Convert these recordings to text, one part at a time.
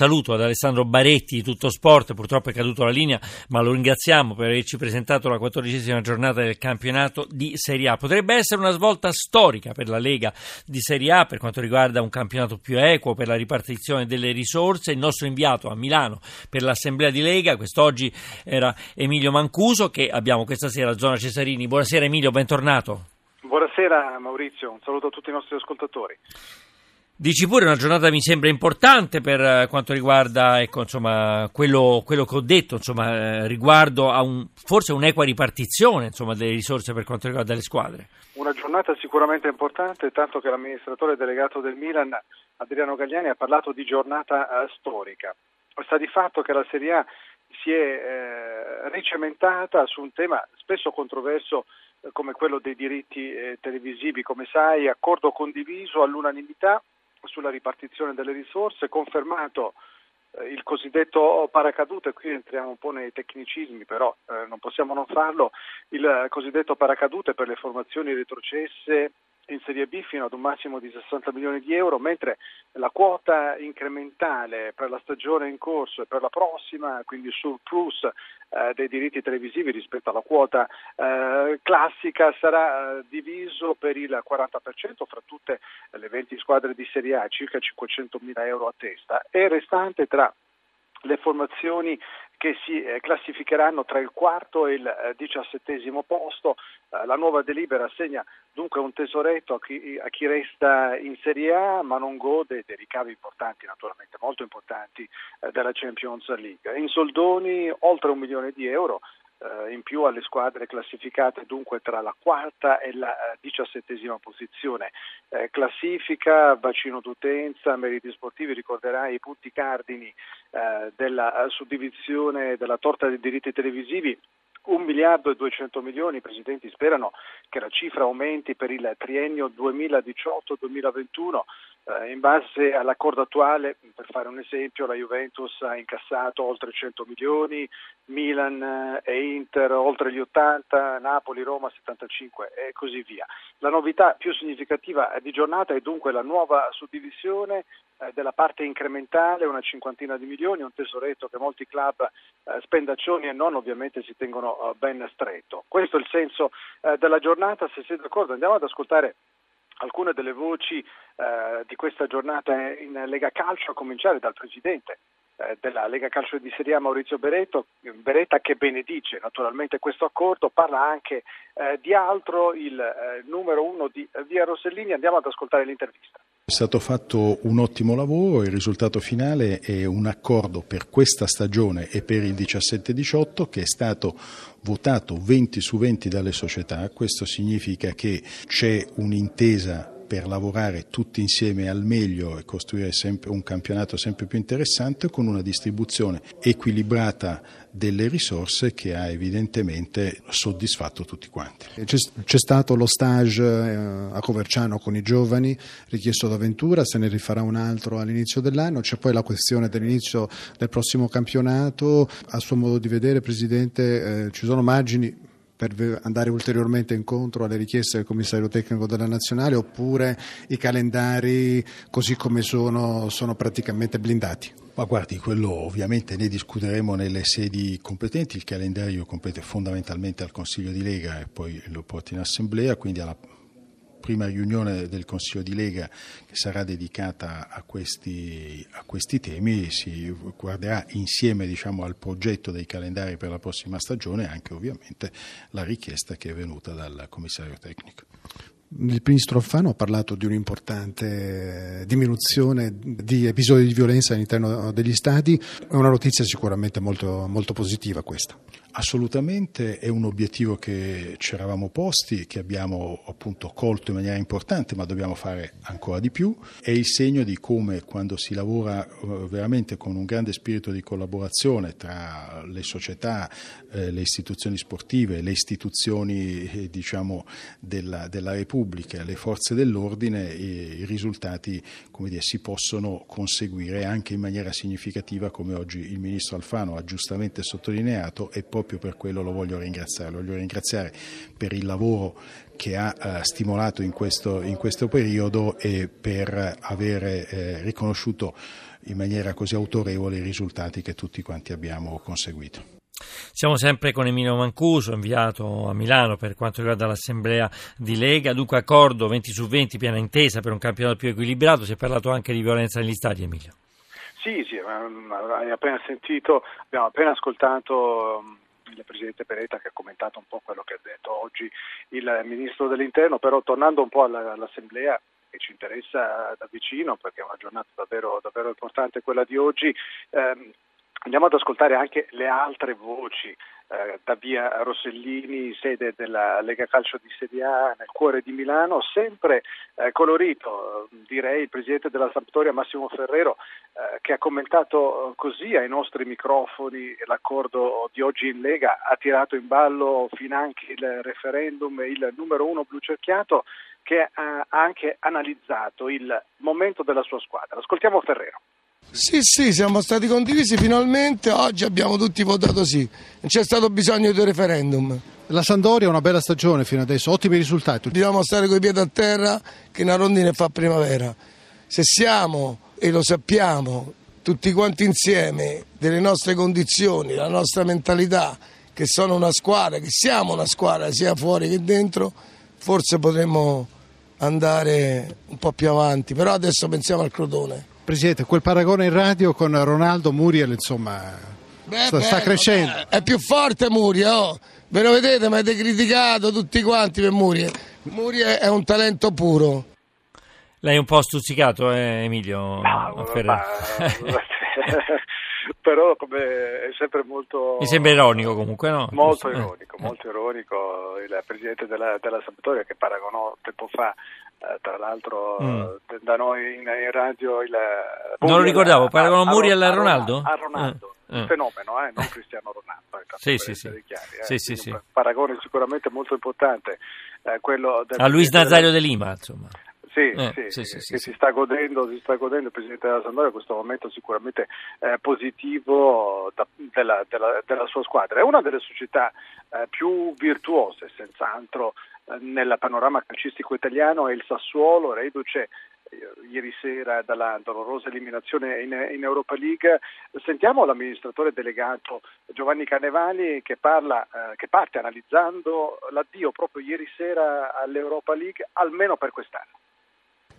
Saluto ad Alessandro Baretti di Tutto Sport, purtroppo è caduto la linea, ma lo ringraziamo per averci presentato la quattordicesima giornata del campionato di Serie A. Potrebbe essere una svolta storica per la Lega di Serie A per quanto riguarda un campionato più equo, per la ripartizione delle risorse. Il nostro inviato a Milano per l'Assemblea di Lega, quest'oggi era Emilio Mancuso, che abbiamo questa sera a Zona Cesarini. Buonasera Emilio, bentornato. Buonasera Maurizio, un saluto a tutti i nostri ascoltatori. Dici pure una giornata mi sembra importante per eh, quanto riguarda ecco, insomma, quello, quello, che ho detto insomma, eh, riguardo a un, forse un'equa ripartizione insomma, delle risorse per quanto riguarda le squadre. Una giornata sicuramente importante, tanto che l'amministratore delegato del Milan, Adriano Gagliani, ha parlato di giornata eh, storica. Sta di fatto che la Serie A si è eh, ricementata su un tema spesso controverso eh, come quello dei diritti eh, televisivi, come sai, accordo condiviso all'unanimità sulla ripartizione delle risorse, confermato eh, il cosiddetto paracadute, qui entriamo un po' nei tecnicismi, però eh, non possiamo non farlo, il cosiddetto paracadute per le formazioni retrocesse in Serie B fino ad un massimo di 60 milioni di euro, mentre la quota incrementale per la stagione in corso e per la prossima, quindi il surplus eh, dei diritti televisivi rispetto alla quota eh, classica, sarà eh, diviso per il 40% fra tutte le 20 squadre di Serie A, circa 500 mila euro a testa, e restante tra le formazioni che si eh, classificheranno tra il quarto e il eh, diciassettesimo posto. Eh, la nuova delibera assegna dunque un tesoretto a chi, a chi, resta in Serie A ma non gode dei ricavi importanti, naturalmente molto importanti, della Champions League. In soldoni oltre un milione di euro in più alle squadre classificate dunque tra la quarta e la eh, diciassettesima posizione. Eh, classifica, bacino d'utenza, meriti sportivi, ricorderai i punti cardini eh, della eh, suddivisione della torta dei diritti televisivi un miliardo e 200 milioni, i presidenti sperano che la cifra aumenti per il triennio 2018-2021 eh, in base all'accordo attuale, per fare un esempio, la Juventus ha incassato oltre 100 milioni, Milan eh, e Inter oltre gli 80, Napoli, Roma 75 e così via. La novità più significativa di giornata è dunque la nuova suddivisione eh, della parte incrementale, una cinquantina di milioni, un tesoretto che molti club eh, spendaccioni e non ovviamente si tengono eh, ben stretto. Questo è il senso eh, della giornata, se siete d'accordo andiamo ad ascoltare alcune delle voci eh, di questa giornata in Lega Calcio, a cominciare dal Presidente eh, della Lega Calcio di Serie A Maurizio Beretto, Beretta che benedice naturalmente questo accordo, parla anche eh, di altro, il eh, numero uno di Via Rossellini, andiamo ad ascoltare l'intervista. È stato fatto un ottimo lavoro, il risultato finale è un accordo per questa stagione e per il 17-18 che è stato votato 20 su 20 dalle società, questo significa che c'è un'intesa per lavorare tutti insieme al meglio e costruire un campionato sempre più interessante con una distribuzione equilibrata delle risorse che ha evidentemente soddisfatto tutti quanti. C'è, c'è stato lo stage eh, a Coverciano con i giovani richiesto da Ventura, se ne rifarà un altro all'inizio dell'anno, c'è poi la questione dell'inizio del prossimo campionato, a suo modo di vedere Presidente eh, ci sono margini per andare ulteriormente incontro alle richieste del commissario tecnico della nazionale oppure i calendari così come sono sono praticamente blindati? Ma guardi, quello ovviamente ne discuteremo nelle sedi competenti, il calendario compete fondamentalmente al Consiglio di Lega e poi lo porta in assemblea, quindi alla prima riunione del Consiglio di Lega che sarà dedicata a questi, a questi temi si guarderà insieme diciamo, al progetto dei calendari per la prossima stagione anche ovviamente la richiesta che è venuta dal commissario tecnico. Il ministro Alfano ha parlato di un'importante diminuzione di episodi di violenza all'interno degli stadi, è una notizia sicuramente molto, molto positiva questa. Assolutamente è un obiettivo che ci eravamo posti, che abbiamo appunto colto in maniera importante, ma dobbiamo fare ancora di più. È il segno di come quando si lavora eh, veramente con un grande spirito di collaborazione tra le società, eh, le istituzioni sportive, le istituzioni eh, diciamo, della, della, Repubblica, le forze dell'ordine, i risultati dire, si possono conseguire anche in maniera significativa, come oggi il ministro Alfano ha giustamente sottolineato, e poi proprio per quello lo voglio ringraziare, lo voglio ringraziare per il lavoro che ha eh, stimolato in questo, in questo, periodo e per aver eh, riconosciuto in maniera così autorevole i risultati che tutti quanti abbiamo conseguito. Siamo sempre con Emilio Mancuso, inviato a Milano per quanto riguarda l'assemblea di Lega. Dunque, accordo 20 su 20, piena intesa per un campionato più equilibrato. Si è parlato anche di violenza negli stadi, Emilio. Sì, sì, hai appena sentito, abbiamo appena ascoltato il Presidente Peretta che ha commentato un po' quello che ha detto oggi il Ministro dell'Interno, però tornando un po' all'Assemblea che ci interessa da vicino perché è una giornata davvero, davvero importante quella di oggi, ehm, Andiamo ad ascoltare anche le altre voci da via Rossellini, sede della Lega Calcio di Serie A nel cuore di Milano, sempre eh, colorito, direi il presidente della Sampdoria Massimo Ferrero eh, che ha commentato così ai nostri microfoni l'accordo di oggi in Lega, ha tirato in ballo finanche il referendum, il numero uno blu cerchiato che ha anche analizzato il momento della sua squadra. Ascoltiamo Ferrero. Sì, sì, siamo stati condivisi finalmente, oggi abbiamo tutti votato sì, non c'è stato bisogno di referendum. La Sandoria ha una bella stagione fino adesso, ottimi risultati. Dobbiamo stare coi piedi a terra che una rondine fa primavera. Se siamo, e lo sappiamo, tutti quanti insieme, delle nostre condizioni, la nostra mentalità, che sono una squadra, che siamo una squadra sia fuori che dentro, forse potremmo andare un po' più avanti, però adesso pensiamo al Crotone. Presidente, quel paragone in radio con Ronaldo Muriel, insomma, beh, sta, sta, crescendo. Beh, è più forte Muriel, oh. ve lo vedete, ma avete criticato tutti quanti per Muriel. Muriel è un talento puro. Lei è un po' stuzzicato, eh, Emilio? No, ma, però come è sempre molto... Mi sembra ironico comunque, no? Molto ironico, eh. molto ironico. Il presidente della, della Sampdoria che paragonò tempo fa tra l'altro mm. da noi in, in radio il non lo ricordavo, paragonò Muriel a Ronaldo? A Ronaldo, eh. un fenomeno, eh, non Cristiano Ronaldo. Eh, sì, sì, sì. Chiari, eh. sì, sì, sì. Un paragone sicuramente molto importante. Eh, quello a Luis Nazario de Lima, insomma. Sì, eh, sì, sì, sì, che si sta godendo, si sta godendo il Presidente della Sampdoria questo momento sicuramente eh, positivo da, della, della, della, sua squadra. È una delle società eh, più virtuose, senz'altro, eh, nel panorama calcistico italiano è il Sassuolo, reduce eh, ieri sera dalla dolorosa eliminazione in, in, Europa League. Sentiamo l'amministratore delegato Giovanni Carnevali che, parla, eh, che parte analizzando l'addio proprio ieri sera all'Europa League, almeno per quest'anno.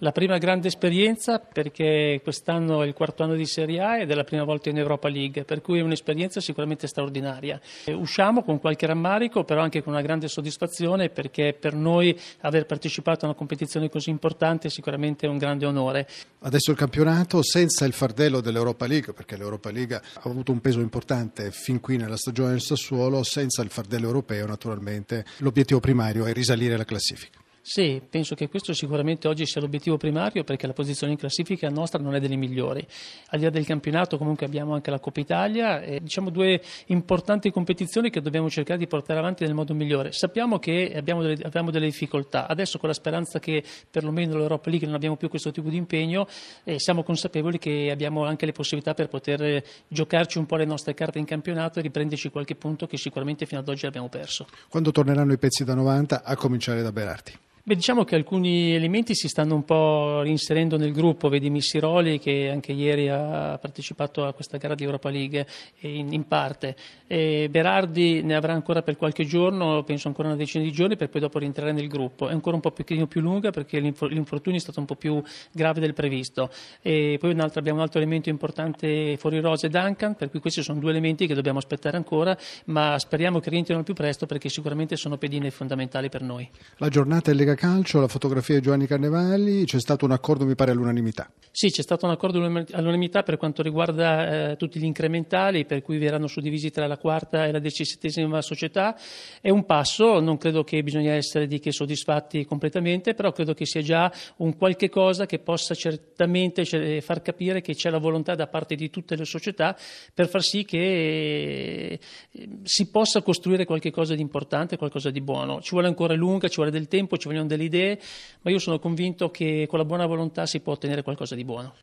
La prima grande esperienza perché quest'anno è il quarto anno di Serie A ed è la prima volta in Europa League, per cui è un'esperienza sicuramente straordinaria. Usciamo con qualche rammarico, però anche con una grande soddisfazione perché per noi aver partecipato a una competizione così importante è sicuramente un grande onore. Adesso il campionato senza il fardello dell'Europa League, perché l'Europa League ha avuto un peso importante fin qui nella stagione del Sassuolo, senza il fardello europeo naturalmente l'obiettivo primario è risalire la classifica. Sì, penso che questo sicuramente oggi sia l'obiettivo primario perché la posizione in classifica nostra non è delle migliori. Al di là del campionato comunque abbiamo anche la Coppa Italia e diciamo due importanti competizioni che dobbiamo cercare di portare avanti nel modo migliore. Sappiamo che abbiamo delle, abbiamo delle difficoltà, adesso con la speranza che perlomeno l'Europa League non abbiamo più questo tipo di impegno eh, siamo consapevoli che abbiamo anche le possibilità per poter giocarci un po' le nostre carte in campionato e riprenderci qualche punto che sicuramente fino ad oggi abbiamo perso. Quando torneranno i pezzi da 90 a cominciare da Berardi? Beh, diciamo che alcuni elementi si stanno un po' reinserendo nel gruppo, vedi Missiroli che anche ieri ha partecipato a questa gara di Europa League in, in parte, e Berardi ne avrà ancora per qualche giorno, penso ancora una decina di giorni, per poi dopo rientrare nel gruppo. È ancora un po' più, più lunga perché l'infortunio è stato un po' più grave del previsto. E poi un altro, abbiamo un altro elemento importante fuori Rose e Duncan, per cui questi sono due elementi che dobbiamo aspettare ancora, ma speriamo che rientrino più presto perché sicuramente sono pedine fondamentali per noi. La giornata è legata calcio, la fotografia di Giovanni Carnevali, c'è stato un accordo mi pare all'unanimità. Sì, c'è stato un accordo all'unanimità per quanto riguarda eh, tutti gli incrementali, per cui verranno suddivisi tra la quarta e la diciassettesima società. È un passo, non credo che bisogna essere di che soddisfatti completamente, però credo che sia già un qualche cosa che possa certamente far capire che c'è la volontà da parte di tutte le società per far sì che eh, si possa costruire qualche cosa di importante, qualcosa di buono. Ci vuole ancora lunga, ci vuole del tempo, ci vogliono delle idee, ma io sono convinto che con la buona volontà si può ottenere qualcosa di buono.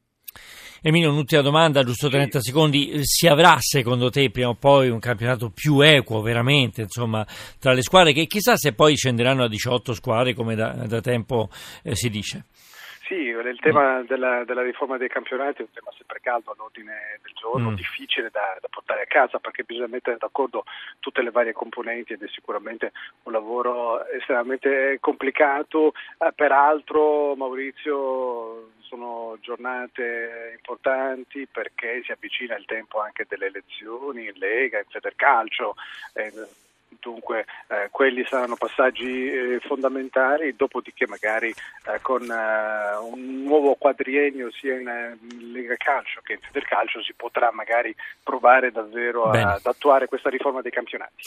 Emilio, un'ultima domanda, giusto 30 secondi. Si avrà secondo te prima o poi un campionato più equo veramente insomma, tra le squadre che chissà se poi scenderanno a 18 squadre come da, da tempo eh, si dice? Sì, il tema della, della, riforma dei campionati è un tema sempre caldo all'ordine del giorno, mm. difficile da, da, portare a casa perché bisogna mettere d'accordo tutte le varie componenti ed è sicuramente un lavoro estremamente complicato. Eh, peraltro Maurizio sono giornate importanti perché si avvicina il tempo anche delle elezioni in Lega, in Federcalcio. Eh, dunque eh, quelli saranno passaggi eh, fondamentali, dopodiché magari eh, con eh, un nuovo quadriennio sia in, eh, in Lega Calcio che in Federcalcio si potrà magari provare davvero a, ad attuare questa riforma dei campionati.